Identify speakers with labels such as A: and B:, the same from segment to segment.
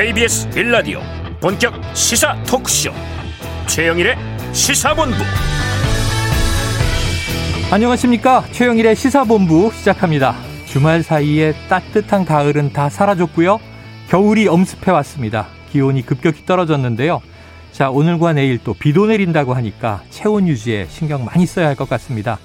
A: KBS 빌라디오 본격 시사 토크쇼. 최영일의 시사본부.
B: 안녕하십니까? 최영일의 시사본부 시작합니다. 주말 사이에 따뜻한 가을은 다 사라졌고요. 겨울이 엄습해 왔습니다. 기온이 급격히 떨어졌는데요. 자 오늘과 내일 또 비도 내린다고 하니까 체온 유지에 신경 많이 써야 할 것 같습니다.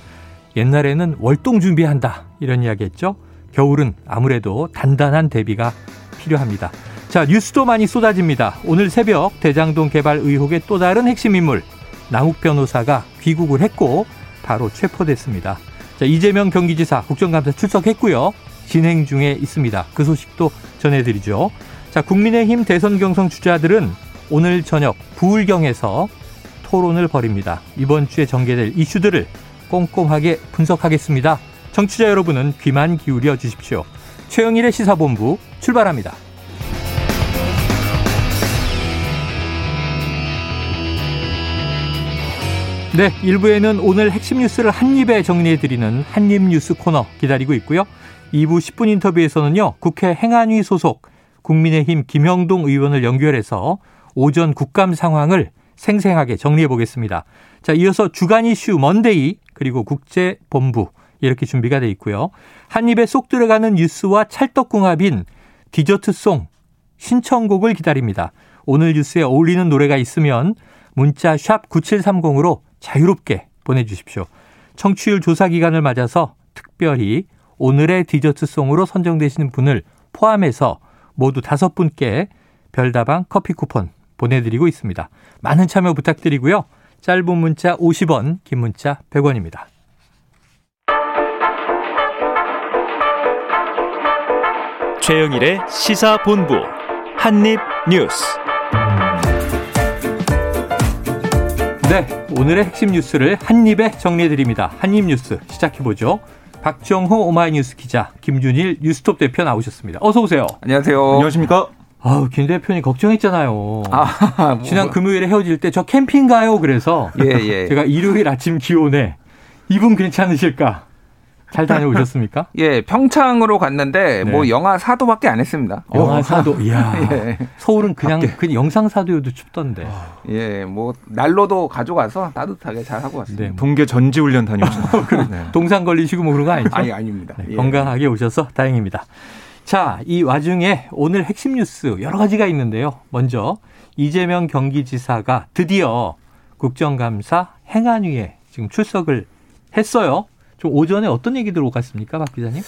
B: 옛날에는 월동 준비한다 이런 이야기 했죠? 겨울은 아무래도 단단한 대비가 필요합니다. 자, 뉴스도 많이 쏟아집니다. 오늘 새벽 대장동 개발 의혹의 또 다른 핵심 인물 남욱 변호사가 귀국을 했고 바로 체포됐습니다. 자, 이재명 경기지사 국정감사 출석했고요. 진행 중에 있습니다. 그 소식도 전해드리죠. 자, 국민의힘 대선 경선 주자들은 오늘 저녁 부울경에서 토론을 벌입니다. 이번 주에 전개될 이슈들을 꼼꼼하게 분석하겠습니다. 청취자 여러분은 귀만 기울여 주십시오. 최영일의 시사본부 출발합니다. 네, 1부에는 오늘 핵심 뉴스를 한입에 정리해드리는 한입 뉴스 코너 기다리고 있고요. 2부 10분 인터뷰에서는요, 국회 행안위 소속 국민의힘 김영동 의원을 연결해서 오전 국감 상황을 생생하게 정리해 보겠습니다. 자, 이어서 주간 이슈 먼데이 그리고 국제 본부 이렇게 준비가 돼 있고요. 한 입에 쏙 들어가는 뉴스와 찰떡궁합인 디저트송 신청곡을 기다립니다. 오늘 뉴스에 어울리는 노래가 있으면 문자 샵 9730으로 자유롭게 보내주십시오. 청취율 조사 기간을 맞아서 특별히 오늘의 디저트송으로 선정되시는 분을 포함해서 모두 다섯 분께 별다방 커피 쿠폰 보내드리고 있습니다. 많은 참여 부탁드리고요. 짧은 문자 50원, 긴 문자 100원입니다.
A: 최영일의 시사본부 한입뉴스
B: 네, 오늘의 핵심 뉴스를 한입에 정리해드립니다. 한입 뉴스 시작해보죠. 박정호 오마이뉴스 기자, 김준일 뉴스톱 대표 나오셨습니다. 어서 오세요.
C: 안녕하세요.
D: 안녕하십니까?
B: 아우, 김 대표님 걱정했잖아요.
C: 아, 뭐.
B: 지난 금요일에 헤어질 때 저 캠핑 가요. 그래서
C: 예, 예.
B: 제가 일요일 아침 기온에 이분 괜찮으실까? 잘 다녀오셨습니까?
C: 예, 평창으로 갔는데
B: 네.
C: 뭐 영하 4도밖에 안 했습니다.
B: 영하 4도. 이야.
C: 예.
B: 서울은 그냥 그 영상 4도여도 춥던데.
C: 예, 뭐 난로도 가져가서 따뜻하게 잘 하고 왔습니다.
B: 네.
D: 동계 전지 훈련 다녀오셨나요? 네.
B: 동상 걸리시고 뭐 그런 거 아니죠?
C: 아니 아닙니다.
B: 네,
C: 예.
B: 건강하게 오셔서 다행입니다. 자, 이 와중에 오늘 핵심 뉴스 여러 가지가 있는데요. 먼저 이재명 경기지사가 드디어 국정감사 행안위에 지금 출석을 했어요. 좀 오전에 어떤 얘기들 오갔습니까, 박 기자님?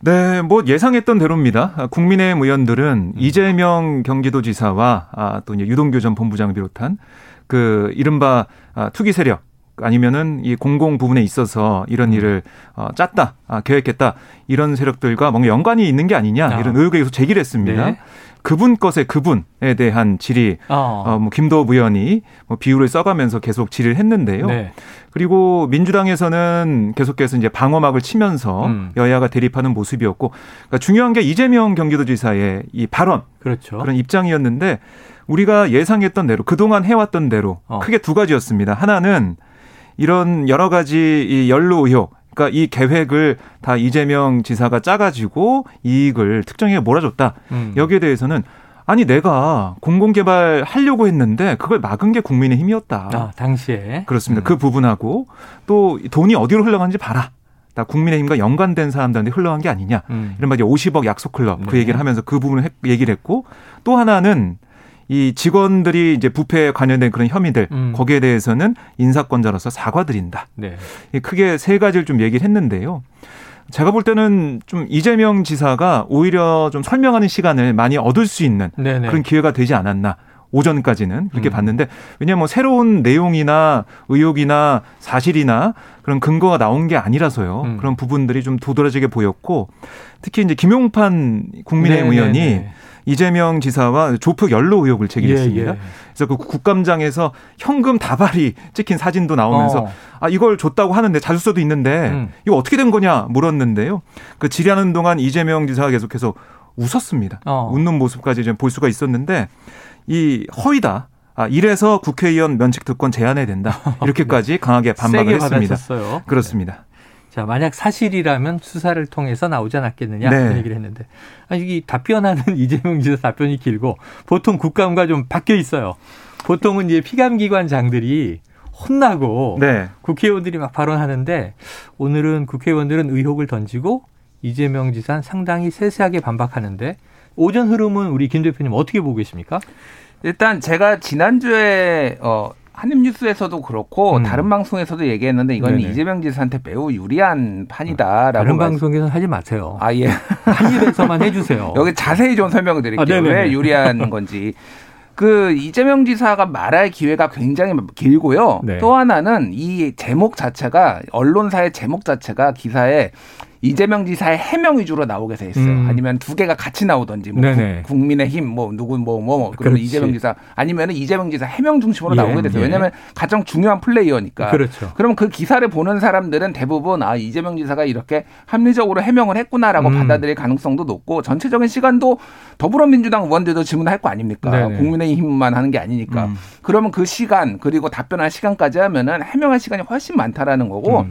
D: 네, 뭐 예상했던 대로입니다. 아, 국민의힘 의원들은
B: 음.
D: 이재명 경기도지사와 아, 또 이제 유동규 전 본부장을 비롯한 그 이른바 아, 투기 세력 아니면은 이 공공 부분에 있어서 이런
B: 음.
D: 일을 어, 짰다, 아, 계획했다 이런 세력들과 뭔가 연관이 있는 게 아니냐
B: 아.
D: 이런 의혹을 계속 제기를 했습니다.
B: 네.
D: 그분 것의 그분에 대한 질의
B: 어.
D: 어, 뭐 김도읍 의원이 뭐 비율을 써가면서 계속 질의를 했는데요.
B: 네.
D: 그리고 민주당에서는 계속해서 이제 방어막을 치면서
B: 음.
D: 여야가 대립하는 모습이었고 그러니까 중요한 게 이재명 경기도지사의 이 발언
B: 그렇죠.
D: 그런 입장이었는데 우리가 예상했던 대로 그동안 해왔던 대로
B: 어.
D: 크게 두 가지였습니다. 하나는 이런 여러 가지 이 연루 의혹 그러니까 이 계획을 다 이재명 지사가 짜가지고 이익을 특정에 몰아줬다.
B: 음.
D: 여기에 대해서는 아니 내가 공공개발 하려고 했는데 그걸 막은 게 국민의 힘이었다.
B: 아, 당시에.
D: 그렇습니다.
B: 음.
D: 그 부분하고 또 돈이 어디로 흘러가는지 봐라. 다 국민의힘과 연관된 사람들한테 흘러간 게 아니냐.
B: 음.
D: 이른바 이제 50억 약속 클럽 그
B: 네.
D: 얘기를 하면서 그 부분을 했- 얘기를 했고 또 하나는 이 직원들이 이제 부패에 관련된 그런 혐의들
B: 음.
D: 거기에 대해서는 인사권자로서 사과드린다.
B: 네.
D: 이 크게 세 가지를 좀 얘기를 했는데요. 제가 볼 때는 좀 이재명 지사가 오히려 좀 설명하는 시간을 많이 얻을 수 있는
B: 네네.
D: 그런 기회가 되지 않았나. 오전까지는 그렇게
B: 음.
D: 봤는데 왜냐하면 뭐 새로운 내용이나 의혹이나 사실이나 그런 근거가 나온 게 아니라서요.
B: 음.
D: 그런 부분들이 좀 도드라지게 보였고 특히 이제 김용판 국민의힘
B: 네네네.
D: 의원이 이재명 지사와 조폭 연루 의혹을 제기했습니다.
B: 예, 예.
D: 그래서 그 국감장에서 현금 다발이 찍힌 사진도 나오면서
B: 어.
D: 아 이걸 줬다고 하는데 자주서도 있는데
B: 음.
D: 이거 어떻게 된 거냐 물었는데요. 그 질의하는 동안 이재명 지사가 계속해서 웃었습니다.
B: 어.
D: 웃는 모습까지 좀볼 수가 있었는데 이 허위다. 아 이래서 국회의원 면책 특권 제한해야 된다. 이렇게까지 강하게 반박을 했습니다.
B: 받아쳤어요.
D: 그렇습니다.
B: 자, 만약 사실이라면 수사를 통해서 나오지 않았겠느냐
D: 네.
B: 이런 얘기를 했는데 아니 이 답변하는 이재명 지사 답변이 길고 보통 국감과 좀 바뀌어 있어요. 보통은 이제 피감기관장들이 혼나고
D: 네.
B: 국회의원들이 막 발언하는데 오늘은 국회의원들은 의혹을 던지고 이재명 지사는 상당히 세세하게 반박하는데 오전 흐름은 우리 김 대표님 어떻게 보고 계십니까?
C: 일단 제가 지난주에 어 한입뉴스에서도 그렇고
B: 음.
C: 다른 방송에서도 얘기했는데 이건
B: 네네.
C: 이재명 지사한테 매우 유리한 판이다라고
B: 다른
C: 말-
B: 방송에서는 하지 마세요.
C: 아 예.
B: 한입에서만 해주세요.
C: 여기 자세히 좀 설명을 드릴게요.
B: 아.
C: 왜 유리한 건지. 그 이재명 지사가 말할 기회가 굉장히 길고요.
B: 네.
C: 또 하나는 이 제목 자체가 언론사의 제목 자체가 기사에 이재명 지사의 해명 위주로 나오게 돼 있어요.
B: 음.
C: 아니면 두 개가 같이 나오던지 뭐
B: 네네.
C: 국- 국민의힘 뭐 누구 뭐뭐 뭐, 그러면
B: 그렇지.
C: 이재명 지사 아니면은 이재명 지사 해명 중심으로
B: 예,
C: 나오게 됐어요.
B: 예.
C: 왜냐하면 가장 중요한 플레이어니까.
B: 그렇죠.
C: 그러면 그 기사를 보는 사람들은 대부분 아 이재명 지사가 이렇게 합리적으로 해명을 했구나라고
B: 음.
C: 받아들일 가능성도 높고 전체적인 시간도 더불어민주당 의원들도 질문할 거 아닙니까?
B: 네네.
C: 국민의힘만 하는 게 아니니까.
D: 음.
C: 그러면 그 시간 그리고 답변할 시간까지 하면은 해명할 시간이 훨씬 많다라는 거고
B: 음.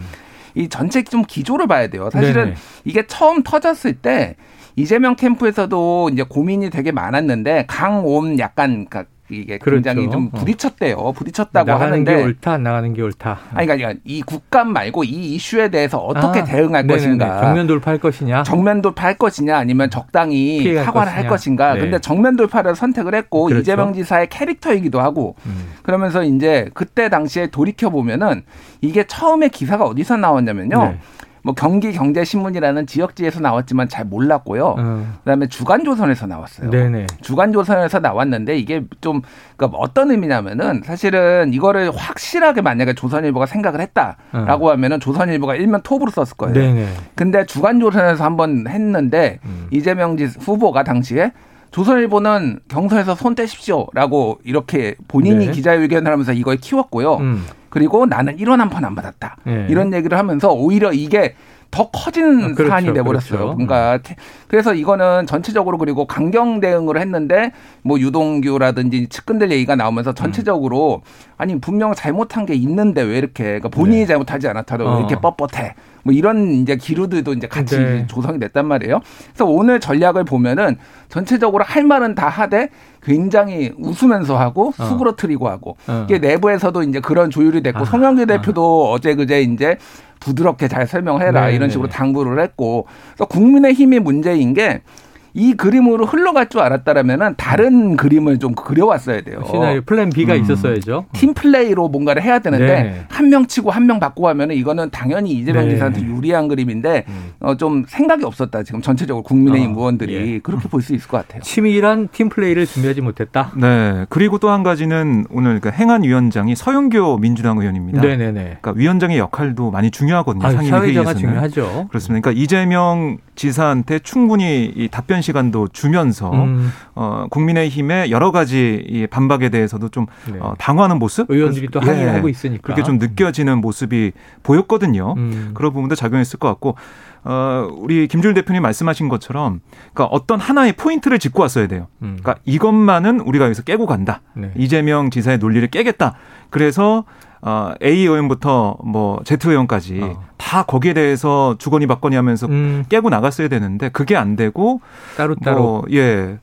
C: 이 전체 좀 기조를 봐야 돼요. 사실은
B: 네네.
C: 이게 처음 터졌을 때 이재명 캠프에서도 이제 고민이 되게 많았는데 강온 약간 이게 굉장히
B: 그렇죠.
C: 좀
B: 어.
C: 부딪혔대요. 부딪혔다고
B: 나가는
C: 하는데
B: 게 옳다, 안 나가는 게 옳다.
C: 아니 그러니까 이 국감 말고 이 이슈에 대해서 어떻게
B: 아,
C: 대응할
B: 네네네.
C: 것인가.
B: 정면 돌파할 것이냐?
C: 정면 돌파할 것이냐 아니면 적당히 사과를 할
B: 것이냐.
C: 것인가.
B: 네.
C: 근데 정면 돌파를 선택을 했고
B: 그렇죠.
C: 이재명 지사의 캐릭터이기도 하고
B: 음.
C: 그러면서 이제 그때 당시에 돌이켜 보면은 이게 처음에 기사가 어디서 나왔냐면요.
B: 네.
C: 뭐 경기 경제 신문이라는 지역지에서 나왔지만 잘 몰랐고요.
B: 어.
C: 그다음에 주간조선에서 나왔어요.
B: 네네.
C: 주간조선에서 나왔는데 이게 좀 그러니까 어떤 의미냐면은 사실은 이거를 확실하게 만약에 조선일보가 생각을 했다라고 하면은 조선일보가 일면 톱으로 썼을 거예요.
B: 어. 네네.
C: 근데 주간조선에서 한번 했는데
B: 음.
C: 이재명 지 후보가 당시에 조선일보는 경선에서 손 떼십시오라고 이렇게 본인이
B: 네.
C: 기자회견을 하면서 이걸 키웠고요.
B: 음.
C: 그리고 나는 1원 한판안 받았다.
B: 네.
C: 이런 얘기를 하면서 오히려 이게 더 커지는
B: 아, 그렇죠,
C: 사안이 돼버렸어요.
B: 그렇죠.
C: 뭔가 캐- 그래서 이거는 전체적으로 그리고 강경 대응을 했는데 뭐 유동규라든지 측근들 얘기가 나오면서 전체적으로 아니 분명 잘못한 게 있는데 왜 이렇게 그러니까 본인이
B: 네.
C: 잘못하지 않았다도 왜
B: 어.
C: 이렇게 뻣뻣해 뭐 이런 이제 기류들도 이제 같이
B: 네.
C: 조성이 됐단 말이에요. 그래서 오늘 전략을 보면은 전체적으로 할 말은 다 하되 굉장히 웃으면서 하고
B: 어.
C: 수그러뜨리고 하고
B: 어.
C: 이게 내부에서도 이제 그런 조율이 됐고
B: 아,
C: 송영길 대표도 어제 그제 이제 부드럽게 잘 설명해라
B: 네,
C: 이런
B: 네.
C: 식으로 당부를 했고 그래서 국민의 힘이 문제인 게 이 그림으로 흘러갈 줄 알았다라면은 다른 그림을 좀 그려왔어야 돼요.
B: 시나리오 플랜 B가
D: 음.
B: 있었어야죠.
C: 팀 플레이로 뭔가를 해야 되는데
B: 네.
C: 한명 치고 한 명 받고 하면은 이거는 당연히 이재명
B: 네.
C: 지사한테 유리한 그림인데
B: 음.
C: 어, 좀 생각이 없었다 지금 전체적으로 국민의힘
B: 어,
C: 의원들이
B: 예.
C: 그렇게 볼 수 있을 것 같아요.
B: 치밀한 팀 플레이를 준비하지 못했다.
D: 네. 그리고 또 한 가지는 오늘 그 행안 위원장이 서영교 민주당 의원입니다.
B: 네네네.
D: 그러니까 위원장의 역할도 많이 중요하거든요.
B: 아,
D: 상임위
B: 사회자가
D: 회의에서는.
B: 중요하죠.
D: 그렇습니다. 그러니까 이재명 지사한테 충분히 이 답변 시간도 주면서
B: 음,
D: 어, 국민의힘의 여러 가지 이 반박에 대해서도 좀
B: 네.
D: 어, 방어하는 모습
B: 의원들이 또
D: 예,
B: 항의를 하고 있으니까.
D: 그렇게 좀 느껴지는 모습이 보였거든요.
B: 음.
D: 그런 부분도 작용했을 것 같고 어, 우리 김주일 대표님 말씀하신 것처럼 그러니까 어떤 하나의 포인트를 짚고 왔어야 돼요.
B: 음.
D: 그러니까 이것만은 우리가 여기서 깨고 간다.
B: 네.
D: 이재명 지사의 논리를 깨겠다. 그래서 어, A 의원부터 뭐 Z 의원까지
B: 어.
D: 다 거기에 대해서 주거니 받거니 하면서
B: 음,
D: 깨고 나갔어야 되는데 그게 안 되고
B: 따로 따로.
D: 뭐, 예.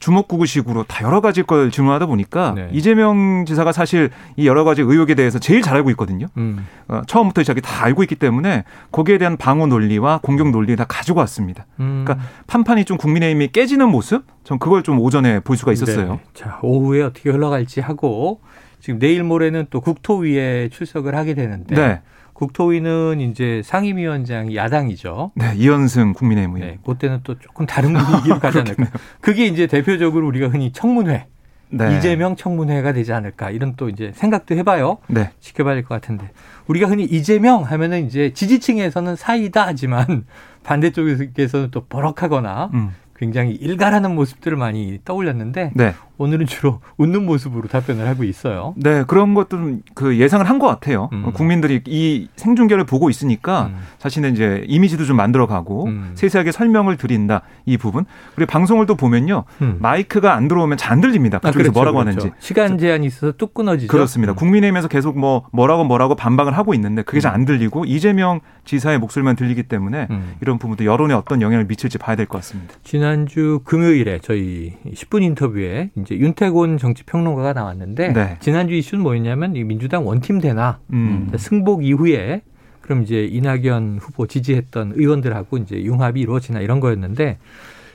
D: 주먹구구식으로 다 여러 가지 걸 질문하다 보니까
B: 네.
D: 이재명 지사가 사실 이 여러 가지 의혹에 대해서 제일 잘 알고 있거든요.
B: 음.
D: 어, 처음부터 시작이 다 알고 있기 때문에 거기에 대한 방어 논리와 공격 논리 다 가지고 왔습니다.
B: 음.
D: 그러니까 판판이 좀 국민의힘이 깨지는 모습? 전 그걸 좀 오전에 볼 수가 있었어요.
B: 네. 자, 오후에 어떻게 흘러갈지 하고 지금 내일 모레는 또 국토위에 출석을 하게 되는데
D: 네.
B: 국토위는 이제 상임위원장이 야당이죠.
D: 네, 이현승 국민의힘 의원.
B: 네, 그때는 또 조금 다른 분위기로 가지 않을까. 그게 이제 대표적으로 우리가 흔히 청문회,
D: 네.
B: 이재명 청문회가 되지 않을까 이런 또 이제 생각도 해봐요.
D: 네.
B: 지켜봐야 될 것 같은데 우리가 흔히 이재명 하면은 이제 지지층에서는 사이다 하지만 반대쪽에서는 또 버럭하거나
D: 음.
B: 굉장히 일갈하는 모습들을 많이 떠올렸는데
D: 네.
B: 오늘은 주로 웃는 모습으로 답변을 하고 있어요.
D: 네, 그런 것도 그 예상을 한 것 같아요.
B: 음.
D: 국민들이 이 생중계를 보고 있으니까
B: 음.
D: 자신의 이제 이미지도 좀 만들어가고
B: 음.
D: 세세하게 설명을 드린다 이 부분. 그리고 방송을 또 보면요,
B: 음.
D: 마이크가 안 들어오면 잘 안 들립니다.
B: 아,
D: 그쪽에서
B: 그렇죠,
D: 뭐라고
B: 그렇죠.
D: 하는지.
B: 시간 제한이 있어서 뚝 끊어지죠.
D: 그렇습니다.
B: 음.
D: 국민의힘에서 계속 뭐 뭐라고 뭐라고 반박을 하고 있는데 그게 잘 안 들리고 이재명 지사의 목소리만 들리기 때문에
B: 음.
D: 이런 부분도 여론에 어떤 영향을 미칠지 봐야 될 것 같습니다.
B: 지난주 금요일에 저희 10분 인터뷰에 이제 윤태곤 정치평론가가 나왔는데
D: 네.
B: 지난주 이슈는 뭐였냐면 이 민주당 원팀 되나
D: 음.
B: 승복 이후에 그럼 이제 이낙연 후보 지지했던 의원들하고 이제 융합이 이루어지나 이런 거였는데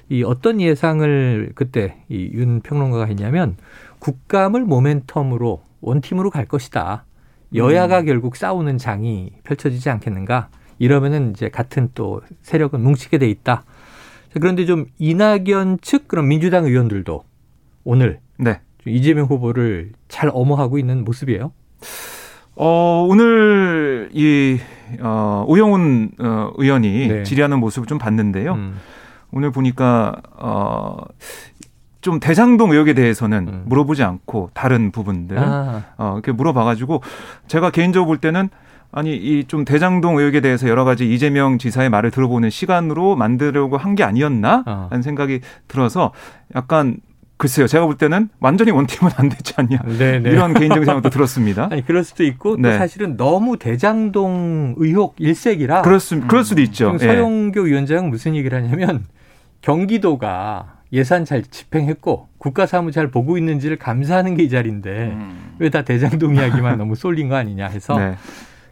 B: 이 어떤 예상을 그때 이 윤 평론가가 했냐면 국감을 모멘텀으로 원팀으로 갈 것이다. 여야가 결국 싸우는 장이 펼쳐지지 않겠는가? 이러면은 이제 같은 또 세력은 뭉치게 돼 있다. 자, 그런데 좀 이낙연 측 그런 민주당 의원들도 오늘
D: 네.
B: 좀 이재명 후보를 잘 엄호하고 있는 모습이에요.
D: 어, 오늘 이 어, 오영훈 어, 의원이
B: 네.
D: 질의하는 모습을 좀 봤는데요.
B: 음.
D: 오늘 보니까 어, 좀 대장동 의혹에 대해서는
B: 음.
D: 물어보지 않고 다른 부분들
B: 아,
D: 어, 이렇게 물어봐가지고 제가 개인적으로 볼 때는 아니 이 좀 대장동 의혹에 대해서 여러 가지 이재명 지사의 말을 들어보는 시간으로 만들려고 한 게 아니었나
B: 어.
D: 하는 생각이 들어서 약간 글쎄요 제가 볼 때는 완전히 원팀은 안 되지 않냐
B: 네네.
D: 이런 개인적인 생각도 들었습니다.
B: 아니 그럴 수도 있고 또
D: 네.
B: 사실은 너무 대장동 의혹 일색이라
D: 그럴 수 그럴 수도 있죠.
B: 지금
D: 예.
B: 서영교 위원장은 무슨 얘기를 하냐면 경기도가 예산 잘 집행했고 국가 사무 잘 보고 있는지를 감사하는 게 이 자리인데
C: 음.
B: 왜다 대장동 이야기만 너무 쏠린 거 아니냐 해서
D: 네.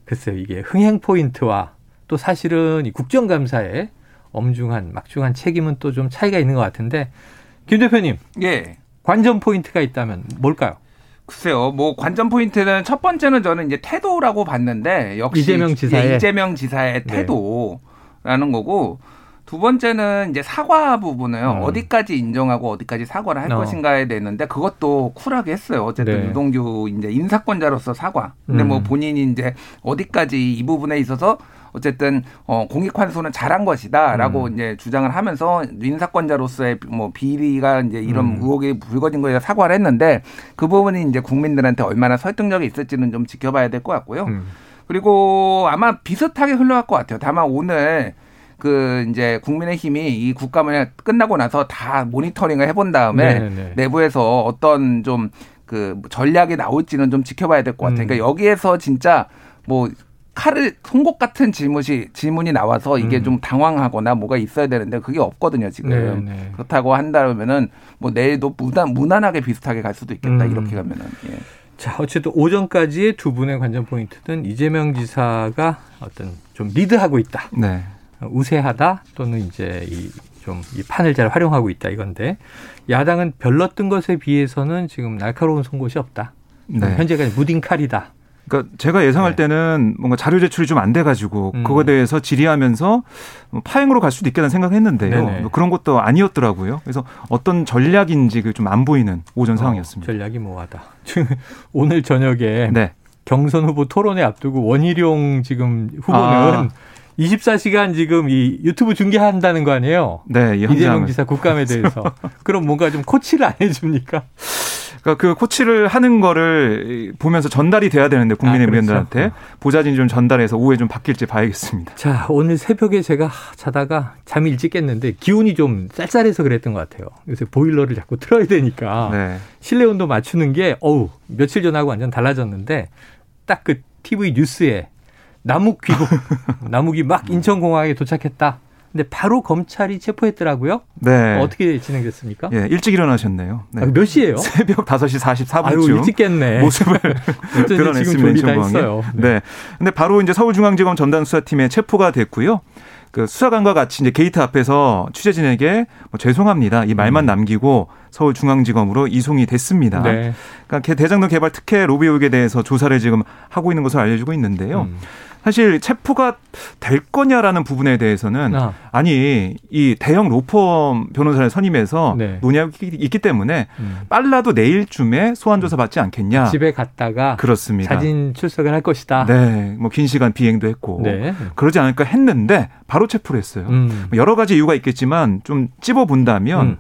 B: 글쎄요 이게 흥행 포인트와 또 사실은 이 국정감사에 엄중한 막중한 책임은 또 좀 차이가 있는 것 같은데 김 대표님
C: 예.
B: 관전 포인트가 있다면 뭘까요?
C: 글쎄요, 뭐 관전 포인트는 첫 번째는 저는 이제 태도라고 봤는데 역시
B: 이재명 지사의.
C: 예, 이재명 지사의
B: 네.
C: 태도라는 거고 두 번째는 이제 사과 부분을
B: 음.
C: 어디까지 인정하고 어디까지 사과를 할
B: 어.
C: 것인가에 되는데 그것도 쿨하게 했어요. 어쨌든
B: 네.
C: 유동규 이제 인사권자로서 사과. 근데 뭐
B: 음.
C: 본인이 이제 어디까지 이 부분에 있어서 어쨌든 어 공익 환수는 잘한 것이다라고
B: 음.
C: 이제 주장을 하면서 인사권자로서의 뭐 비리가 이제 이런
B: 음.
C: 의혹이 불거진 거에 사과를 했는데 그 부분이 이제 국민들한테 얼마나 설득력이 있을지는 좀 지켜봐야 될 것 같고요.
B: 음.
C: 그리고 아마 비슷하게 흘러갈 것 같아요. 다만 오늘 그 이제 국민의힘이 이 국감을 끝나고 나서 다 모니터링을 해본 다음에
B: 네네네.
C: 내부에서 어떤 좀 그 전략이 나올지는 좀 지켜봐야 될 것 같아요.
B: 음.
C: 그러니까 여기에서 진짜 뭐 칼을 송곳 같은 질문이 질문이 나와서 이게
B: 음.
C: 좀 당황하거나 뭐가 있어야 되는데 그게 없거든요 지금
B: 네네.
C: 그렇다고 한다면은 뭐 내일도 무난 무난하게 비슷하게 갈 수도 있겠다
B: 음.
C: 이렇게 가면은 예.
B: 자, 어쨌든 오전까지의 두 분의 관전 포인트는 이재명 지사가 어떤 좀 리드하고 있다.
D: 네.
B: 우세하다 또는 이제 이 좀이 판을 잘 활용하고 있다 이건데 야당은 별로 뜬 것에 비해서는 지금 날카로운 송곳이 없다.
D: 네.
B: 현재까지 무딘 칼이다.
D: 그러니까 제가 예상할
B: 네.
D: 때는 뭔가 자료 제출이 좀 안 돼가지고
B: 음.
D: 그거에 대해서 질의하면서 뭐 파행으로 갈 수도 있겠다는 생각했는데요.
B: 네네.
D: 뭐 그런 것도 아니었더라고요. 그래서 어떤 전략인지 좀 안 보이는 오전 상황이었습니다.
B: 어, 전략이 뭐하다. 오늘 저녁에
D: 네.
B: 경선 후보 토론회 앞두고 원희룡 지금 후보는
D: 아.
B: 24시간 지금 이 유튜브 중계한다는 거 아니에요?
D: 네, 이
B: 이재명. 지사 국감에 대해서 그럼 뭔가 좀 코치를 안 해줍니까?
D: 그러니까 그 코치를 하는 거를 보면서 전달이 돼야 되는데 국민의
B: 아, 그렇죠.
D: 의원들한테 보좌진이 좀 전달해서 오후에 좀 바뀔지 봐야겠습니다.
B: 자 오늘 새벽에 제가 자다가 잠이 일찍 깼는데 기온이 좀 쌀쌀해서 그랬던 것 같아요. 요새 보일러를 자꾸 틀어야 되니까
D: 네.
B: 실내 온도 맞추는 게 어우 며칠 전하고 완전 달라졌는데 딱 그 TV 뉴스에 남욱 귀국 남욱이 막 인천공항에 도착했다. 근데 바로 검찰이 체포했더라고요.
D: 네.
B: 어떻게 진행됐습니까?
D: 예, 일찍 일어나셨네요. 네.
B: 아, 몇 시예요?
D: 새벽 5시 44분쯤.
B: 아유 일찍 깼네.
D: 모습을 드러냈습니다. 인천공항에.
B: 했어요.
D: 네. 근데 바로 이제 서울중앙지검 전담수사팀에 체포가 됐고요. 그 수사관과 같이 이제 게이트 앞에서 취재진에게 뭐 죄송합니다. 이 말만 남기고 서울중앙지검으로 이송이 됐습니다.
B: 음. 네.
D: 그러니까 대장동 개발 특혜 로비 의혹에 대해서 조사를 지금 하고 있는 것으로 알려지고 있는데요.
B: 음.
D: 사실 체포가 될 거냐라는 부분에 대해서는
B: 아.
D: 아니 이 대형 로펌 변호사를 선임해서
B: 네.
D: 논의하고 있기- 때문에
B: 음.
D: 빨라도 내일쯤에 소환 조사 받지 않겠냐.
B: 집에 갔다가
D: 그렇습니다.
B: 사진 출석을 할 것이다.
D: 네, 뭐 긴 시간 비행도 했고
B: 네.
D: 그러지 않을까 했는데 바로 체포를 했어요.
B: 음.
D: 뭐 여러 가지 이유가 있겠지만 좀 찝어 본다면
B: 음.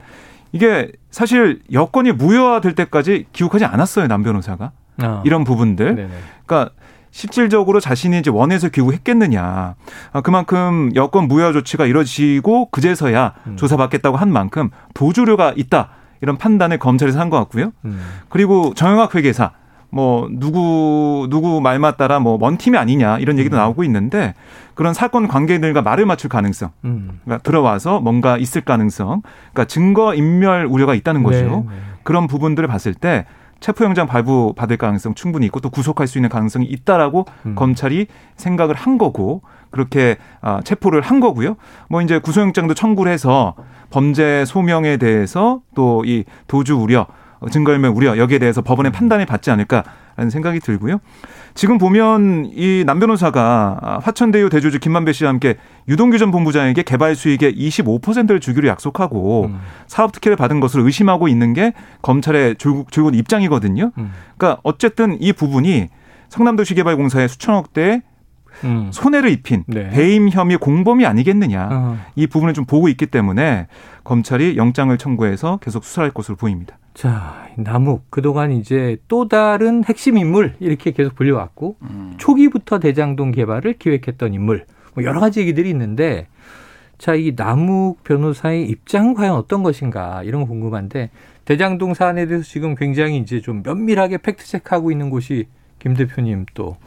D: 이게 사실 여건이 무효화될 때까지 기록하지 않았어요 남 변호사가 어. 이런 부분들. 네네. 그러니까 실질적으로 자신이 이제 원해서 귀국했겠느냐. 아, 그만큼 여권 무효 조치가 이뤄지고 그제서야 음. 조사받겠다고 한 만큼 도주료가 있다. 이런 판단을 검찰에서 한 것 같고요. 음. 그리고 정영학 회계사 뭐 누구 누구 말만 따라 뭐 먼 팀이 아니냐 이런 얘기도 음. 나오고 있는데 그런 사건 관계들과 말을 맞출 가능성, 음. 그러니까 들어와서 뭔가 있을 가능성, 그러니까 증거 인멸 우려가 있다는 거죠. 네, 네. 그런 부분들을 봤을 때 체포영장 발부 받을 가능성 충분히 있고 또 구속할 수 있는 가능성이 있다라고 음. 검찰이 생각을 한 거고 그렇게 아, 체포를 한 거고요. 뭐 이제 구속영장도 청구를 해서 범죄 소명에 대해서 또 이 도주 우려, 증거인멸 우려 여기에 대해서 법원의 판단을 받지 않을까 라는 생각이 들고요. 지금 보면 이 남 변호사가 화천대유 대주주 김만배 씨와 함께 유동규 전 본부장에게 개발 수익의 25%를 주기로 약속하고 음. 사업 특혜를 받은 것으로 의심하고 있는 게 검찰의 줄곧, 줄곧 입장이거든요. 음. 그러니까 어쨌든 이 부분이 성남도시개발공사의 수천억 대 음. 손해를 입힌 네. 배임 혐의 공범이 아니겠느냐 어. 이 부분을 좀 보고 있기 때문에 검찰이 영장을 청구해서 계속 수사할 것으로 보입니다.
B: 자, 남욱 그동안 이제 또 다른 핵심 인물 이렇게 계속 불려왔고 음. 초기부터 대장동 개발을 기획했던 인물 뭐 여러 가지 얘기들이 있는데 자, 이 남욱 변호사의 입장은 과연 어떤 것인가 이런 거 궁금한데 대장동 사안에 대해서 지금 굉장히 이제 좀 면밀하게 팩트 체크하고 있는 곳이 김 대표님 또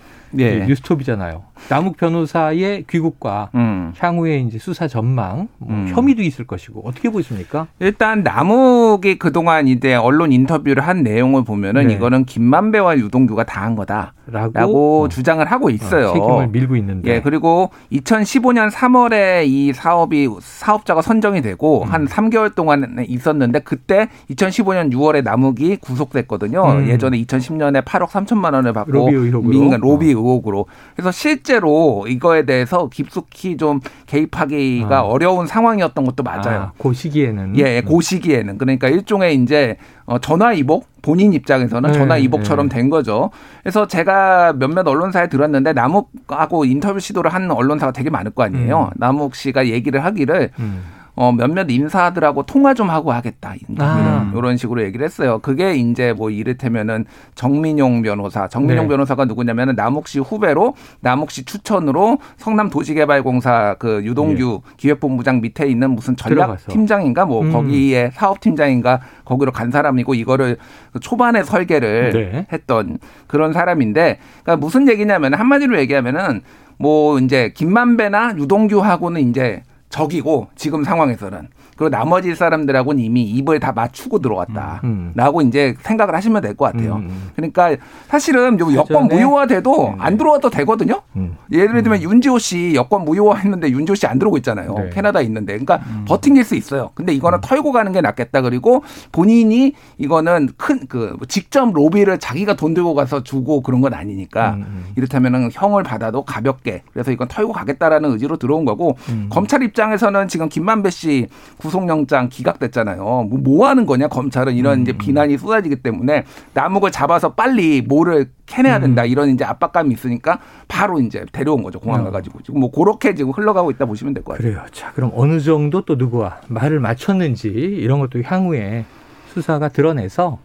B: 네. 뉴스톱이잖아요. 남욱 변호사의 귀국과 음. 향후에 이제 수사 전망, 뭐 음. 혐의도 있을 것이고 어떻게 보십니까?
C: 일단 남욱이 그동안 이제 언론 인터뷰를 한 내용을 보면은 네. 이거는 김만배와 유동규가 다 한 거다 라고 어. 주장을 하고 있어요.
B: 어, 책임을 밀고 있는데.
C: 예, 그리고 2015년 3월에 이 사업이 사업자가 선정이 되고 음. 한 3개월 동안 있었는데 그때 2015년 6월에 남욱이 구속됐거든요. 음. 예전에 2010년에 8억 3천만 원을 받고 로비 의혹으로. 민간 로비 어. 의혹으로. 그래서 실제로 이거에 대해서 깊숙이 좀 개입하기가 어. 어려운 상황이었던 것도 맞아요. 아,
B: 그 시기에는.
C: 예, 그 시기에는. 그러니까 일종의 이제 어, 전화 이복 본인 입장에서는 네, 전화 이복처럼 네. 된 거죠. 그래서 제가 몇몇 언론사에 들었는데 남욱하고 인터뷰 시도를 한 언론사가 되게 많을 거 아니에요. 음. 남욱 씨가 얘기를 하기를 음. 어, 몇몇 인사들하고 통화 좀 하고 하겠다. 아. 이런 식으로 얘기를 했어요. 그게 이제 뭐 이를테면은 정민용 변호사, 정민용 네. 변호사가 누구냐면은 남욱 씨 후배로 남욱 씨 추천으로 성남 도시개발공사 그 유동규 네. 기획본부장 밑에 있는 무슨 전략 팀장인가 뭐 음. 거기에 사업 팀장인가 거기로 간 사람이고 이거를 그 초반에 설계를 네. 했던 그런 사람인데 그러니까 무슨 얘기냐면 한마디로 얘기하면은 뭐 이제 김만배나 유동규하고는 이제 적이고 지금 상황에서는 그리고 나머지 사람들하고는 이미 입을 다 맞추고 들어왔다라고 음. 음. 이제 생각을 하시면 될 것 같아요. 음, 음. 그러니까 사실은 여권 무효화돼도 네. 안 들어와도 되거든요. 음. 예를 들면 음. 윤지호 씨 여권 무효화했는데 윤지호 씨 안 들어오고 있잖아요. 네. 캐나다 있는데, 그러니까 버팅길 수 있어요. 근데 이거는 털고 가는 게 낫겠다. 그리고 본인이 이거는 큰 그 직접 로비를 자기가 돈 들고 가서 주고 그런 건 아니니까 이렇다면은 형을 받아도 가볍게 그래서 이건 털고 가겠다라는 의지로 들어온 거고 검찰 입장에서는 지금 김만배 씨 구속영장 기각됐잖아요. 뭐, 뭐 하는 거냐 검찰은 이런 음. 이제 비난이 쏟아지기 때문에 남욱을 잡아서 빨리 뭐를 캐내야 된다 음. 이런 이제 압박감이 있으니까 바로 이제 데려온 거죠 공항 어. 가가지고 지금 뭐 그렇게 지금 흘러가고 있다 보시면 될 것 같아요.
B: 그래요. 자 그럼 어느 정도 또 누구와 말을 맞췄는지 이런 것도 향후에 수사가 드러내서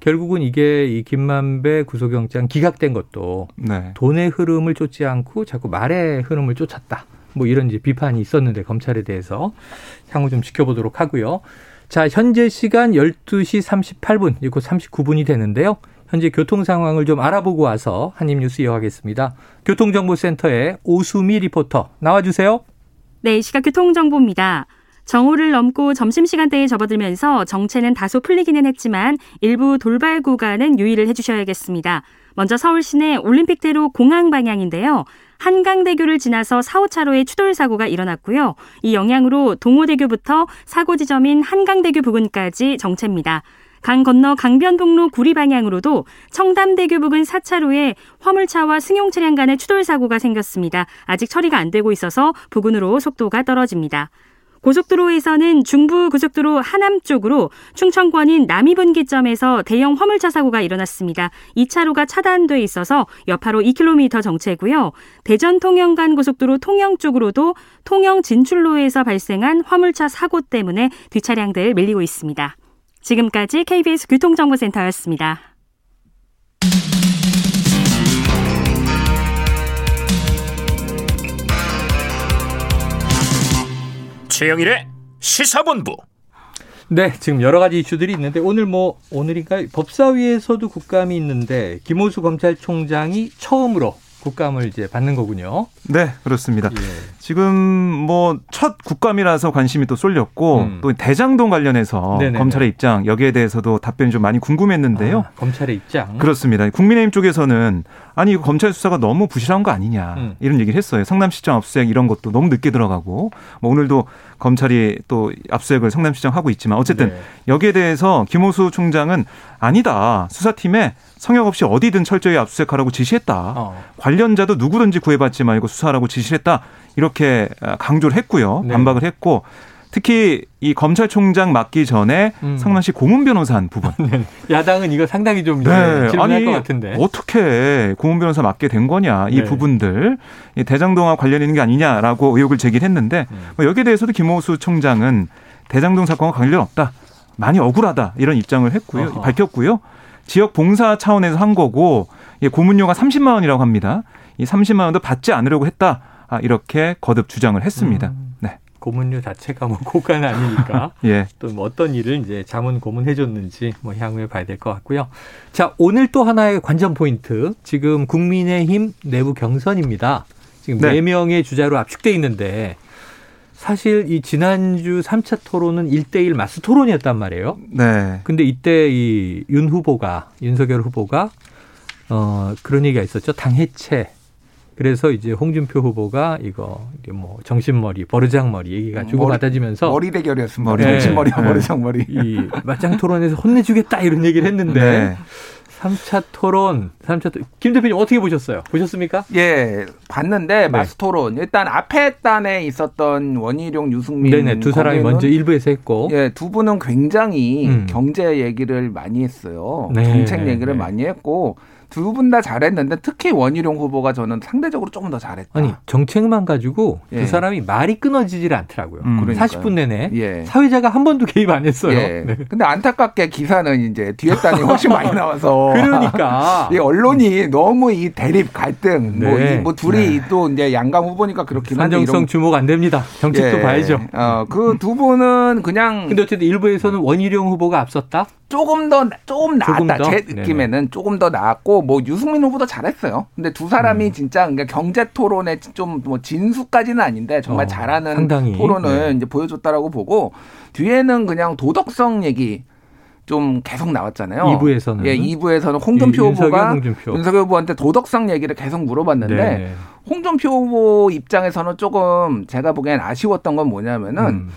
B: 결국은 이게 이 김만배 구속영장 기각된 것도 네. 돈의 흐름을 쫓지 않고 자꾸 말의 흐름을 쫓았다. 뭐 이런 이제 비판이 있었는데 검찰에 대해서 향후 좀 지켜보도록 하고요. 자, 현재 시간 12시 38분, 이곧 39분이 되는데요. 현재 교통 상황을 좀 알아보고 와서 한입 뉴스 이어가겠습니다. 교통정보센터의 오수미 리포터 나와주세요.
E: 네, 시각 교통정보입니다. 정오를 넘고 점심시간대에 접어들면서 정체는 다소 풀리기는 했지만 일부 돌발 구간은 유의를 해주셔야겠습니다. 먼저 서울 시내 올림픽대로 공항 방향인데요. 한강대교를 지나서 4, 5차로에 추돌 사고가 일어났고요. 이 영향으로 동호대교부터 사고 지점인 한강대교 부근까지 정체입니다. 강 건너 강변북로 구리 방향으로도 청담대교 부근 4차로에 화물차와 승용 차량 간의 추돌 사고가 생겼습니다. 아직 처리가 안 되고 있어서 부근으로 속도가 떨어집니다. 고속도로에서는 중부 고속도로 하남 쪽으로 충청권인 남이분기점에서 대형 화물차 사고가 일어났습니다. 2차로가 차단돼 있어서 여파로 2km 정체고요. 대전 통영간 고속도로 통영 쪽으로도 통영 진출로에서 발생한 화물차 사고 때문에 뒷차량들 밀리고 있습니다. 지금까지 KBS 교통정보센터였습니다.
A: 최영일의 시사본부.
B: 네, 지금 여러 가지 이슈들이 있는데 오늘 뭐 오늘인가 법사위에서도 국감이 있는데 김호수 검찰총장이 처음으로 국감을 이제 받는 거군요.
D: 네, 그렇습니다. 예. 지금 뭐 첫 국감이라서 관심이 또 쏠렸고 음. 또 대장동 관련해서 네네네. 검찰의 입장 여기에 대해서도 답변이 좀 많이 궁금했는데요. 아,
B: 검찰의 입장.
D: 그렇습니다. 국민의힘 쪽에서는 아니 이거 검찰 수사가 너무 부실한 거 아니냐 음. 이런 얘기를 했어요. 성남시장 압수수색 이런 것도 너무 늦게 들어가고 뭐 오늘도 검찰이 또 압수수색을 성남시장 하고 있지만 어쨌든 네. 여기에 대해서 김호수 총장은 아니다 수사팀에 성역 없이 어디든 철저히 압수수색하라고 지시했다. 어. 관련자도 누구든지 구해받지 말고 수사하라고 지시를 했다. 이렇게 강조를 했고요. 네. 반박을 했고 특히 이 검찰총장 맡기 전에 음. 성남시 고문 변호사 한 부분. 네.
B: 야당은 이거 상당히 좀 네. 질문할 것 같은데.
D: 어떻게 고문 변호사 맡게 된 거냐 이 네. 부분들 이 대장동과 관련 있는 게 아니냐라고 의혹을 제기했는데 음. 뭐 여기에 대해서도 김호수 총장은 대장동 사건과 관련 없다. 많이 억울하다 이런 입장을 했고요. 어허. 밝혔고요. 지역 봉사 차원에서 한 거고 고문료가 30만 원이라고 합니다. 이 30만 원도 받지 않으려고 했다. 아, 이렇게 거듭 주장을 했습니다. 음. 네.
B: 고문료 자체가 뭐 고가는 아니니까 예. 또 뭐 어떤 일을 이제 자문 고문해 줬는지 뭐 향후에 봐야 될 것 같고요. 자 오늘 또 하나의 관전 포인트 지금 국민의힘 내부 경선입니다. 지금 네, 네 명의 주자로 압축돼 있는데 사실 이 지난주 3차 토론은 1대1 마스 토론이었단 말이에요. 네. 근데 이때 이 윤 후보가 윤석열 후보가 어 그런 얘기가 있었죠. 당 해체 그래서 이제 홍준표 후보가 이거 뭐 정신머리, 버르장머리 얘기가 음, 주고받아지면서
C: 머리 대결이었습니다. 네. 정신머리와 네. 버르장머리.
B: 이 맞짱 토론에서 혼내주겠다 이런 얘기를 했는데 네. 3차 토론, 3차 토론. 김 대표님 어떻게 보셨어요? 보셨습니까?
C: 예, 봤는데 네. 마스 토론. 일단 앞에 단에 있었던 원희룡, 유승민
B: 네네, 두 사람이 먼저 일부에서 했고.
C: 예, 두 분은 굉장히 음. 경제 얘기를 많이 했어요. 네. 정책 얘기를 네. 많이 했고 두 분 다 잘했는데 특히 원희룡 후보가 저는 상대적으로 조금 더 잘했다.
B: 아니 정책만 가지고 예. 두 사람이 말이 끊어지질 않더라고요. 음, 40분 내내 예. 사회자가 한 번도 개입 안 했어요. 예.
C: 네. 근데 안타깝게 기사는 이제 뒤에 단이 훨씬 많이 나와서
B: 그러니까
C: 이 언론이 너무 이 대립 갈등 뭐 네. 뭐, 뭐 둘이 네. 또 이제 양강 후보니까 그렇긴
B: 한데 산정성 이런... 주목 안 됩니다. 정책도 예. 봐야죠.
C: 어 그 두 분은 그냥
B: 근데 어쨌든 일부에서는 원희룡 후보가 앞섰다.
C: 조금 더 조금 나았다. 조금 더? 제 느낌에는 네네. 조금 더 나았고 뭐 유승민 후보도 잘했어요. 근데 두 사람이 음. 진짜 그러니까 경제 토론에 좀 뭐 진수까지는 아닌데 정말 어, 잘하는 상당히. 토론을 네. 이제 보여줬다라고 보고 뒤에는 그냥 도덕성 얘기 좀 계속 나왔잖아요.
B: 2부에서는
C: 예, 2부에서는 홍준표 후보가 홍준표. 윤석열 후보한테 도덕성 얘기를 계속 물어봤는데 네. 홍준표 후보 입장에서는 조금 제가 보기엔 아쉬웠던 건 뭐냐면은 음.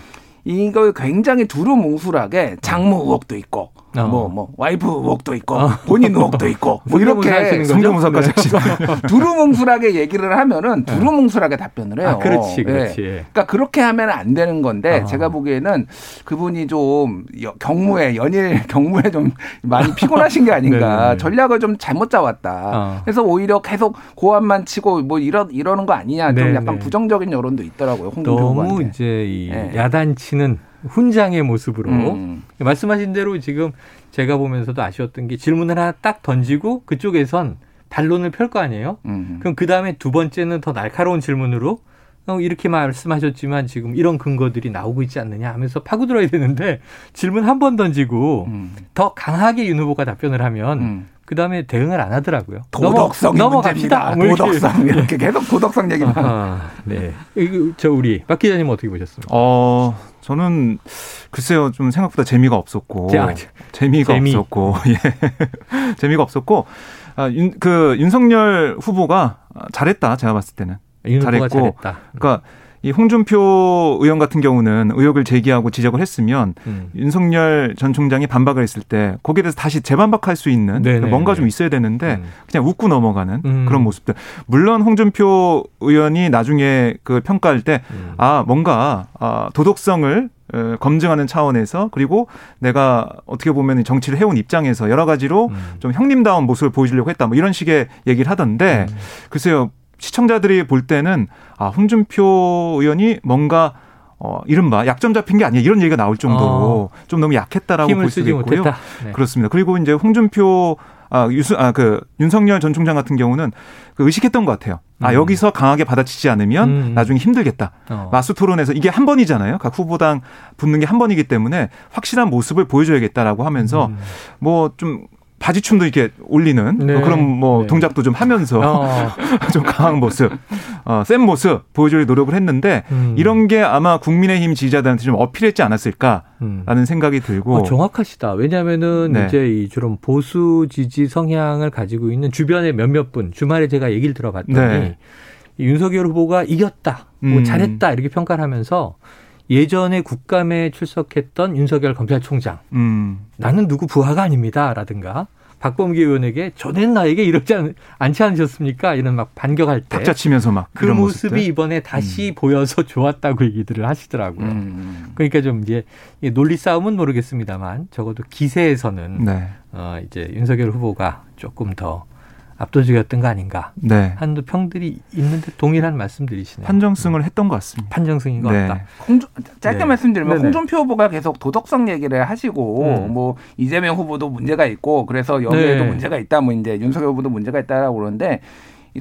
C: 이걸 굉장히 두루뭉술하게 장모 의혹도 있고 어. 뭐, 뭐, 와이프 의혹도 있고, 어. 본인 의혹도 있고, 뭐 이렇게
B: 성대모사까지
C: 두루뭉술하게 얘기를 하면은 네. 두루뭉술하게 답변을 해요.
B: 아, 그렇지, 그렇지.
C: 네. 그러니까 그렇게 하면 안 되는 건데, 어. 제가 보기에는 그분이 좀 경무에, 연일 경무에 좀 많이 피곤하신 게 아닌가. 전략을 좀 잘못 잡았다. 어. 그래서 오히려 계속 고함만 치고 뭐 이러, 이러는 거 아니냐. 좀 네네. 약간 부정적인 여론도 있더라고요. 홍준표
B: 너무 후보한테. 이제 이 네. 야단치는 훈장의 모습으로 음. 말씀하신 대로 지금 제가 보면서도 아쉬웠던 게 질문을 하나 딱 던지고 그쪽에선 반론을 펼 거 아니에요? 음. 그럼 그 다음에 두 번째는 더 날카로운 질문으로 어, 이렇게 말씀하셨지만 지금 이런 근거들이 나오고 있지 않느냐 하면서 파고들어야 되는데 질문 한 번 던지고 음. 더 강하게 윤 후보가 답변을 하면 음. 그 다음에 대응을 안 하더라고요.
C: 도덕성 넘어갑니다. 도덕성 이렇게 계속 도덕성 얘기만. 아,
B: 네. 저 우리 박 기자님 어떻게 보셨습니까?
D: 어, 저는 글쎄요 좀 생각보다 재미가 없었고. 자, 재미가 재미. 없었고. 예. 재미가 없었고. 아, 윤, 그 윤석열 후보가 잘했다 제가 봤을 때는.
B: 잘했고. 잘했다.
D: 그러니까 이 홍준표 의원 같은 경우는 의혹을 제기하고 지적을 했으면 음. 윤석열 전 총장이 반박을 했을 때 거기에 대해서 다시 재반박할 수 있는 네네. 뭔가 좀 있어야 되는데 음. 그냥 웃고 넘어가는 음. 그런 모습들. 물론 홍준표 의원이 나중에 그 평가할 때 음. 아, 뭔가 아, 도덕성을 검증하는 차원에서 그리고 내가 어떻게 보면 정치를 해온 입장에서 여러 가지로 음. 좀 형님다운 모습을 보여주려고 했다. 뭐 이런 식의 얘기를 하던데 음. 글쎄요 시청자들이 볼 때는 아 홍준표 의원이 뭔가 어, 이른바 약점 잡힌 게 아니야 이런 얘기가 나올 정도로 어. 좀 너무 약했다라고 볼 수도 있고요. 네. 그렇습니다. 그리고 이제 홍준표 아, 유수, 아, 그, 윤석열 전 총장 같은 경우는 그 의식했던 것 같아요. 아, 음. 여기서 강하게 받아치지 않으면 음. 나중에 힘들겠다. 어. 마수 토론에서 이게 한 번이잖아요. 각 후보당 붙는 게 한 번이기 때문에 확실한 모습을 보여줘야겠다라고 하면서 음. 뭐좀 바지춤도 이렇게 올리는 네. 그런 뭐 네. 동작도 좀 하면서 어. 좀 강한 모습, 어, 센 모습 보여줄 노력을 했는데 음. 이런 게 아마 국민의힘 지지자들한테 좀 어필했지 않았을까라는 음. 생각이 들고
B: 어, 정확하시다. 왜냐하면은 네. 이제 이 주로 보수 지지 성향을 가지고 있는 주변의 몇몇 분 주말에 제가 얘기를 들어봤더니 네. 윤석열 후보가 이겼다, 뭐 음. 잘했다 이렇게 평가를 하면서 예전에 국감에 출석했던 윤석열 검찰총장 음. 나는 누구 부하가 아닙니다라든가 박범계 의원에게 전엔 나에게 이러지 않, 않지 않으셨습니까? 이런 막 반격할 때
D: 박자치면서 막
B: 그 모습이 모습들? 이번에 다시 음. 보여서 좋았다고 얘기들을 하시더라고요. 음. 그러니까 좀 이제 논리 싸움은 모르겠습니다만 적어도 기세에서는 네. 어 이제 윤석열 후보가 조금 더 압도적이었던 거 아닌가 네. 하는 평들이 있는데 동일한 말씀들이시네요.
D: 판정승을 했던 것 같습니다.
B: 판정승인 것 네. 같다.
C: 홍조, 짧게 네. 말씀드리면 네네. 홍준표 후보가 계속 도덕성 얘기를 하시고 음. 뭐 이재명 후보도 문제가 있고 그래서 여기에도 네. 문제가 있다 뭐 이제 윤석열 후보도 문제가 있다라고 그러는데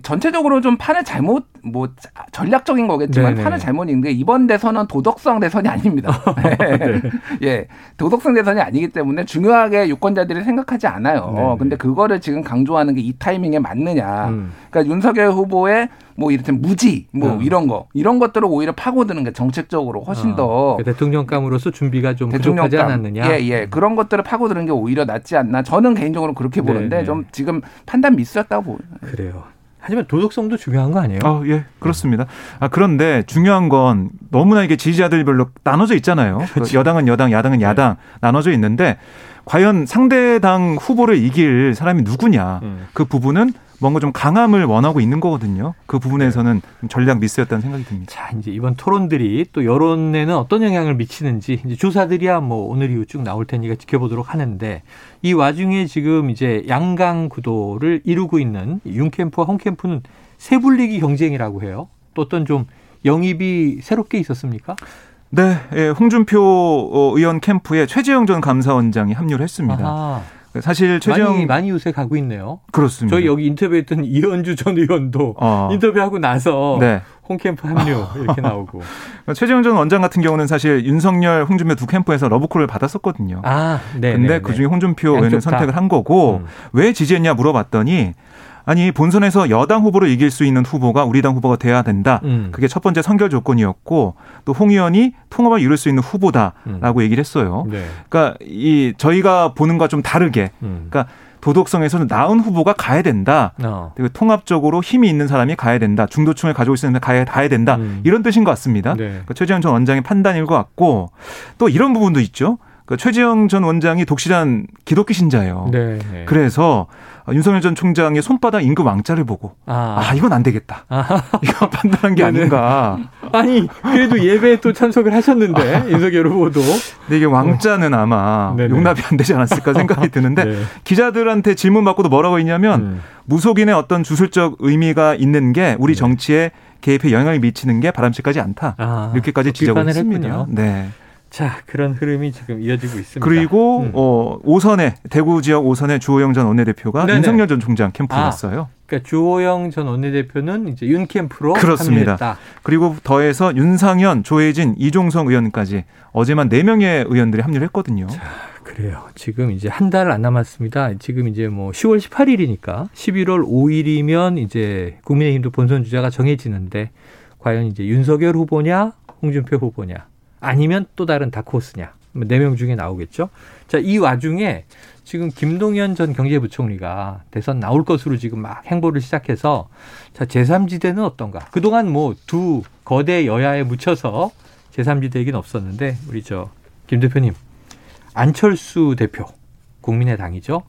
C: 전체적으로 좀 판을 잘못 뭐 전략적인 거겠지만 네네. 판을 잘못 읽는 게 이번 대선은 도덕성 대선이 아닙니다. 네. 예, 도덕성 대선이 아니기 때문에 중요하게 유권자들이 생각하지 않아요. 네네. 근데 그거를 지금 강조하는 게 이 타이밍에 맞느냐. 음. 그러니까 윤석열 후보의 뭐 이를테면 무지 뭐 음. 이런 거 이런 것들을 오히려 파고드는 게 정책적으로 훨씬 어.
B: 더그 대통령감으로서 준비가 좀 부족하지 않았느냐.
C: 예, 예. 음. 그런 것들을 파고드는 게 오히려 낫지 않나. 저는 개인적으로 그렇게 보는데 네네. 좀 지금 판단 미스였다고 보여요.
B: 그래요. 하지만 도덕성도 중요한 거 아니에요?
D: 어, 예, 그렇습니다. 아, 그런데 중요한 건 너무나 이게 지지자들별로 나눠져 있잖아요. 그렇죠. 여당은 여당, 야당은 야당 네. 나눠져 있는데 과연 상대 당 후보를 이길 사람이 누구냐. 음. 그 부분은 뭔가 좀 강함을 원하고 있는 거거든요. 그 부분에서는 전략 미스였다는 생각이 듭니다.
B: 자, 이제 이번 토론들이 또 여론에는 어떤 영향을 미치는지 이제 조사들이야 뭐 오늘 이후 쭉 나올 테니까 지켜보도록 하는데 이 와중에 지금 이제 양강 구도를 이루고 있는 윤캠프와 홍캠프는 세불리기 경쟁이라고 해요. 또 어떤 좀 영입이 새롭게 있었습니까?
D: 네, 예, 홍준표 의원 캠프에 최재형 전 감사원장이 합류를 했습니다. 아하. 사실 최재형
B: 많이, 많이 요새 가고 있네요.
D: 그렇습니다.
B: 저희 여기 인터뷰했던 이현주 전 의원도 어. 인터뷰하고 나서 네. 홈캠프 합류 이렇게 나오고.
D: 최재형 전 원장 같은 경우는 사실 윤석열, 홍준표 두 캠프에서 러브콜을 받았었거든요. 아, 네. 근데 네, 그중에 네. 홍준표 의원을 선택을 한 거고 음. 왜 지지했냐 물어봤더니 아니 본선에서 여당 후보를 이길 수 있는 후보가 우리 당 후보가 돼야 된다. 음. 그게 첫 번째 선결 조건이었고 또 홍 의원이 통합을 이룰 수 있는 후보다라고 음. 얘기를 했어요. 네. 그러니까 이 저희가 보는 것과 좀 다르게 음. 그러니까 도덕성에서는 나은 후보가 가야 된다. 어. 그리고 통합적으로 힘이 있는 사람이 가야 된다. 중도층을 가지고 있는 가야 가야 된다. 음. 이런 뜻인 것 같습니다. 네. 그러니까 최재형 전 원장의 판단일 것 같고 또 이런 부분도 있죠. 그 최재형 전 원장이 독실한 기독교 신자예요. 네, 네. 그래서 윤석열 전 총장의 손바닥 임금 왕자를 보고 아, 아 이건 안 되겠다. 아. 이거 판단한 게 네네. 아닌가.
B: 아니 그래도 예배에 또 참석을 하셨는데 아. 윤석열 후보도.
D: 근데 이게 왕자는 아마 네네. 용납이 안 되지 않았을까 생각이 드는데 네. 기자들한테 질문 받고도 뭐라고 했냐면 음. 무속인의 어떤 주술적 의미가 있는 게 우리 네. 정치에 개입에 영향을 미치는 게 바람직하지 않다. 아, 이렇게까지 지적을 했습니다. 네.
B: 자, 그런 흐름이 지금 이어지고 있습니다.
D: 그리고 음. 어, 오선에 대구 지역 오선에 주호영 전 원내대표가 네네. 윤석열 전 총장 캠프에 아, 갔어요.
B: 그러니까 주호영 전 원내대표는 이제 윤 캠프로 그렇습니다. 합류했다.
D: 그리고 더해서 윤상현, 조혜진, 이종성 의원까지 어제만 4 명의 의원들이 합류를 했거든요. 자,
B: 그래요. 지금 이제 한 달 안 남았습니다. 지금 이제 뭐 10월 18일이니까 11월 5일이면 이제 국민의힘도 본선 주자가 정해지는데 과연 이제 윤석열 후보냐, 홍준표 후보냐 아니면 또 다른 다크호스냐. 뭐 네명 중에 나오겠죠. 자, 이 와중에 지금 김동연 전 경제부총리가 대선 나올 것으로 지금 막 행보를 시작해서 자, 제3지대는 어떤가? 그동안 뭐 두 거대 여야에 묻혀서 제3지대 얘기는 없었는데 우리 저 김 대표님 안철수 대표 국민의당이죠.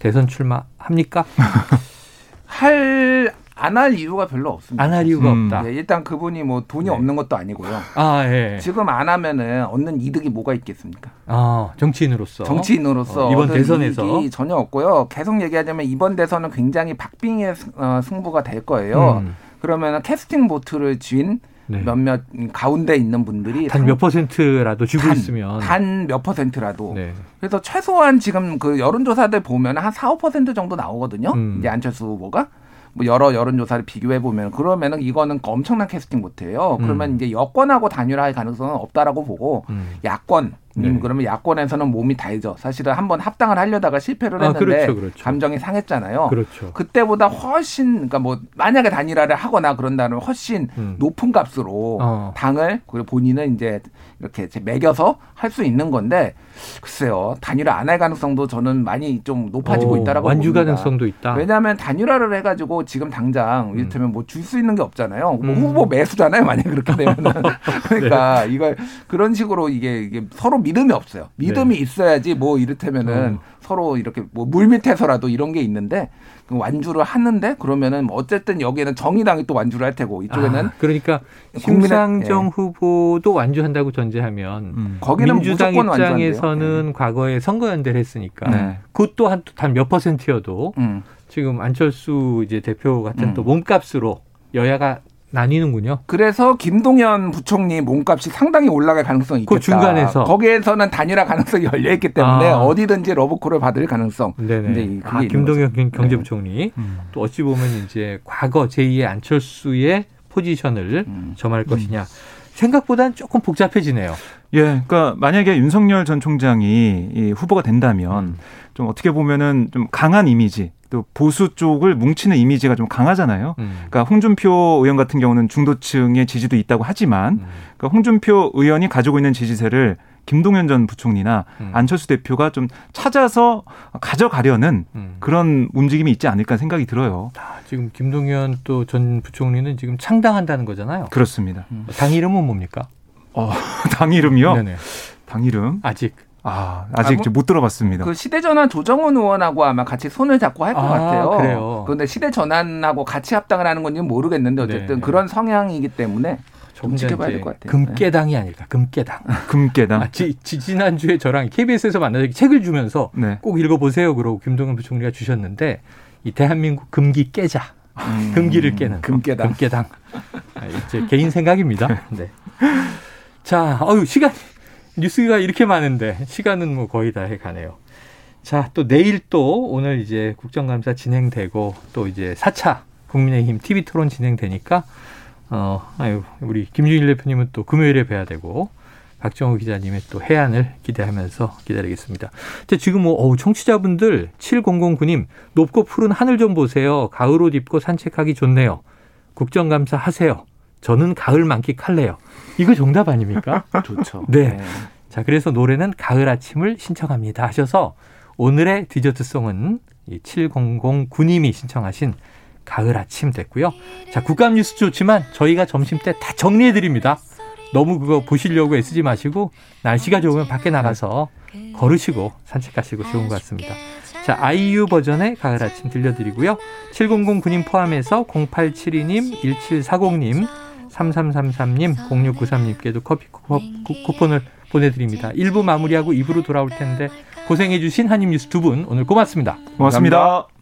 B: 대선 출마합니까?
C: 할 안 할 이유가 별로 없습니다.
B: 안 할 이유가 음. 없다.
C: 네, 일단 그분이 뭐 돈이 네. 없는 것도 아니고요. 아, 예. 지금 안 하면은 얻는 이득이 뭐가 있겠습니까?
B: 아, 정치인으로서.
C: 정치인으로서
B: 어, 이번 대선에서
C: 전혀 없고요. 계속 얘기하자면 이번 대선은 굉장히 박빙의 어, 승부가 될 거예요. 음. 그러면 캐스팅 보트를 쥔 네. 몇몇 가운데 있는 분들이
B: 단 몇 퍼센트라도 주고 단, 있으면
C: 단 몇 퍼센트라도 네. 그래서 최소한 지금 그 여론조사들 보면 한 4, 5% 정도 나오거든요. 음. 이제 안철수 후보가 뭐 여러 여론조사를 비교해 보면 그러면은 이거는 엄청난 캐스팅 못해요. 그러면 음. 이제 여권하고 단일화할 가능성은 없다라고 보고 음. 야권 네. 그러면 야권에서는 몸이 다이죠. 사실은 한번 합당을 하려다가 실패를 아, 했는데 아, 그렇죠, 그렇죠. 감정이 상했잖아요. 그렇죠. 그때보다 훨씬 그러니까 뭐 만약에 단일화를 하거나 그런다면 훨씬 음. 높은 값으로 어. 당을 그리고 본인은 이제 이렇게 매겨서 할 수 있는 건데 글쎄요 단일화 안 할 가능성도 저는 많이 좀 높아지고 오, 있다라고
B: 완주 봅니다. 가능성도 있다.
C: 왜냐하면 단일화를 해가지고 지금 당장 음. 이를테면 뭐 줄 수 있는 게 없잖아요. 뭐 음. 후보 매수잖아요. 만약 에 그렇게 되면 그러니까 네. 이걸 그런 식으로 이게, 이게 서로 믿음이 없어요. 믿음이 네. 있어야지 뭐 이를테면은 어. 서로 이렇게 뭐 물밑에서라도 이런 게 있는데 그 완주를 하는데 그러면은 뭐 어쨌든 여기에는 정의당이 또 완주를 할 테고 이쪽에는
B: 아, 그러니까 심상정 예. 후보도 완주한다고 전제하면 음. 거기는 민주당 입장에서는 네. 과거에 선거연대를 했으니까 네. 그것도 한단몇 퍼센트여도 음. 지금 안철수 이제 대표 같은 음. 또 몸값으로 여야가 나뉘는군요.
C: 그래서 김동연 부총리 몸값이 상당히 올라갈 가능성이 있겠다.
B: 그 중간에서
C: 거기에서는 단일화 가능성이 열려 있기 때문에 아. 어디든지 러브콜을 받을 가능성.
B: 네네. 아, 김동연 거죠. 경제부총리 네. 음. 또 어찌 보면 이제 과거 제2의 안철수의 포지션을 음. 점할 것이냐. 생각보다는 조금 복잡해지네요.
D: 예, 그러니까 만약에 윤석열 전 총장이 이 후보가 된다면 음. 좀 어떻게 보면은 좀 강한 이미지 또 보수 쪽을 뭉치는 이미지가 좀 강하잖아요. 음. 그러니까 홍준표 의원 같은 경우는 중도층의 지지도 있다고 하지만 음. 그러니까 홍준표 의원이 가지고 있는 지지세를 김동연 전 부총리나 음. 안철수 대표가 좀 찾아서 가져가려는 음. 그런 움직임이 있지 않을까 생각이 들어요.
B: 아, 지금 김동연 또 전 부총리는 지금 창당한다는 거잖아요.
D: 그렇습니다.
B: 음. 당 이름은 뭡니까?
D: 어, 당 이름이요? 네네. 당 이름?
B: 아직.
D: 아, 아직 아, 뭐, 못 들어봤습니다.
C: 그 시대 전환 조정훈 의원하고 아마 같이 손을 잡고 할것 아, 같아요. 그래요. 그런데 시대 전환하고 같이 합당을 하는 건지 모르겠는데 어쨌든 네. 그런 성향이기 때문에 좀 지켜봐야 될 것 같아요.
B: 금깨당이 아닐까, 금깨당.
D: 금깨당. 아,
B: 지, 지난주에 저랑 KBS에서 만나서 책을 주면서 네. 꼭 읽어보세요. 그러고 김동연 부총리가 주셨는데 이 대한민국 금기 깨자. 음, 금기를 깨는
C: 금깨당.
B: 금깨당. 아, 이제 개인 생각입니다. 네. 자, 어유 시간 뉴스가 이렇게 많은데 시간은 뭐 거의 다 해가네요. 자, 또 내일 또 오늘 이제 국정감사 진행되고 또 이제 4차 국민의힘 TV 토론 진행되니까 어, 아유, 우리 김준일 대표님은 또 금요일에 뵈야 되고 박정호 기자님의 또 해안을 기대하면서 기다리겠습니다. 자, 지금 뭐, 어우, 청취자분들 7009님, 높고 푸른 하늘 좀 보세요. 가을 옷 입고 산책하기 좋네요. 국정감사 하세요. 저는 가을 만끽할래요. 이거 정답 아닙니까?
C: 좋죠.
B: 네. 네. 자, 그래서 노래는 가을 아침을 신청합니다 하셔서 오늘의 디저트송은 7009님이 신청하신 가을 아침 됐고요. 자, 국감 뉴스 좋지만 저희가 점심 때 다 정리해 드립니다. 너무 그거 보시려고 애쓰지 마시고 날씨가 좋으면 밖에 나가서 걸으시고 산책하시고 좋은 것 같습니다. 자, 아이유 버전의 가을 아침 들려드리고요. 7009님 포함해서 0872님, 1740님, 3333님, 0693님께도 커피 쿠, 쿠폰을 보내드립니다. 1부 마무리하고 2부로 돌아올 텐데 고생해주신 한입뉴스 두 분 오늘 고맙습니다
D: 고맙습니다. 감사합니다.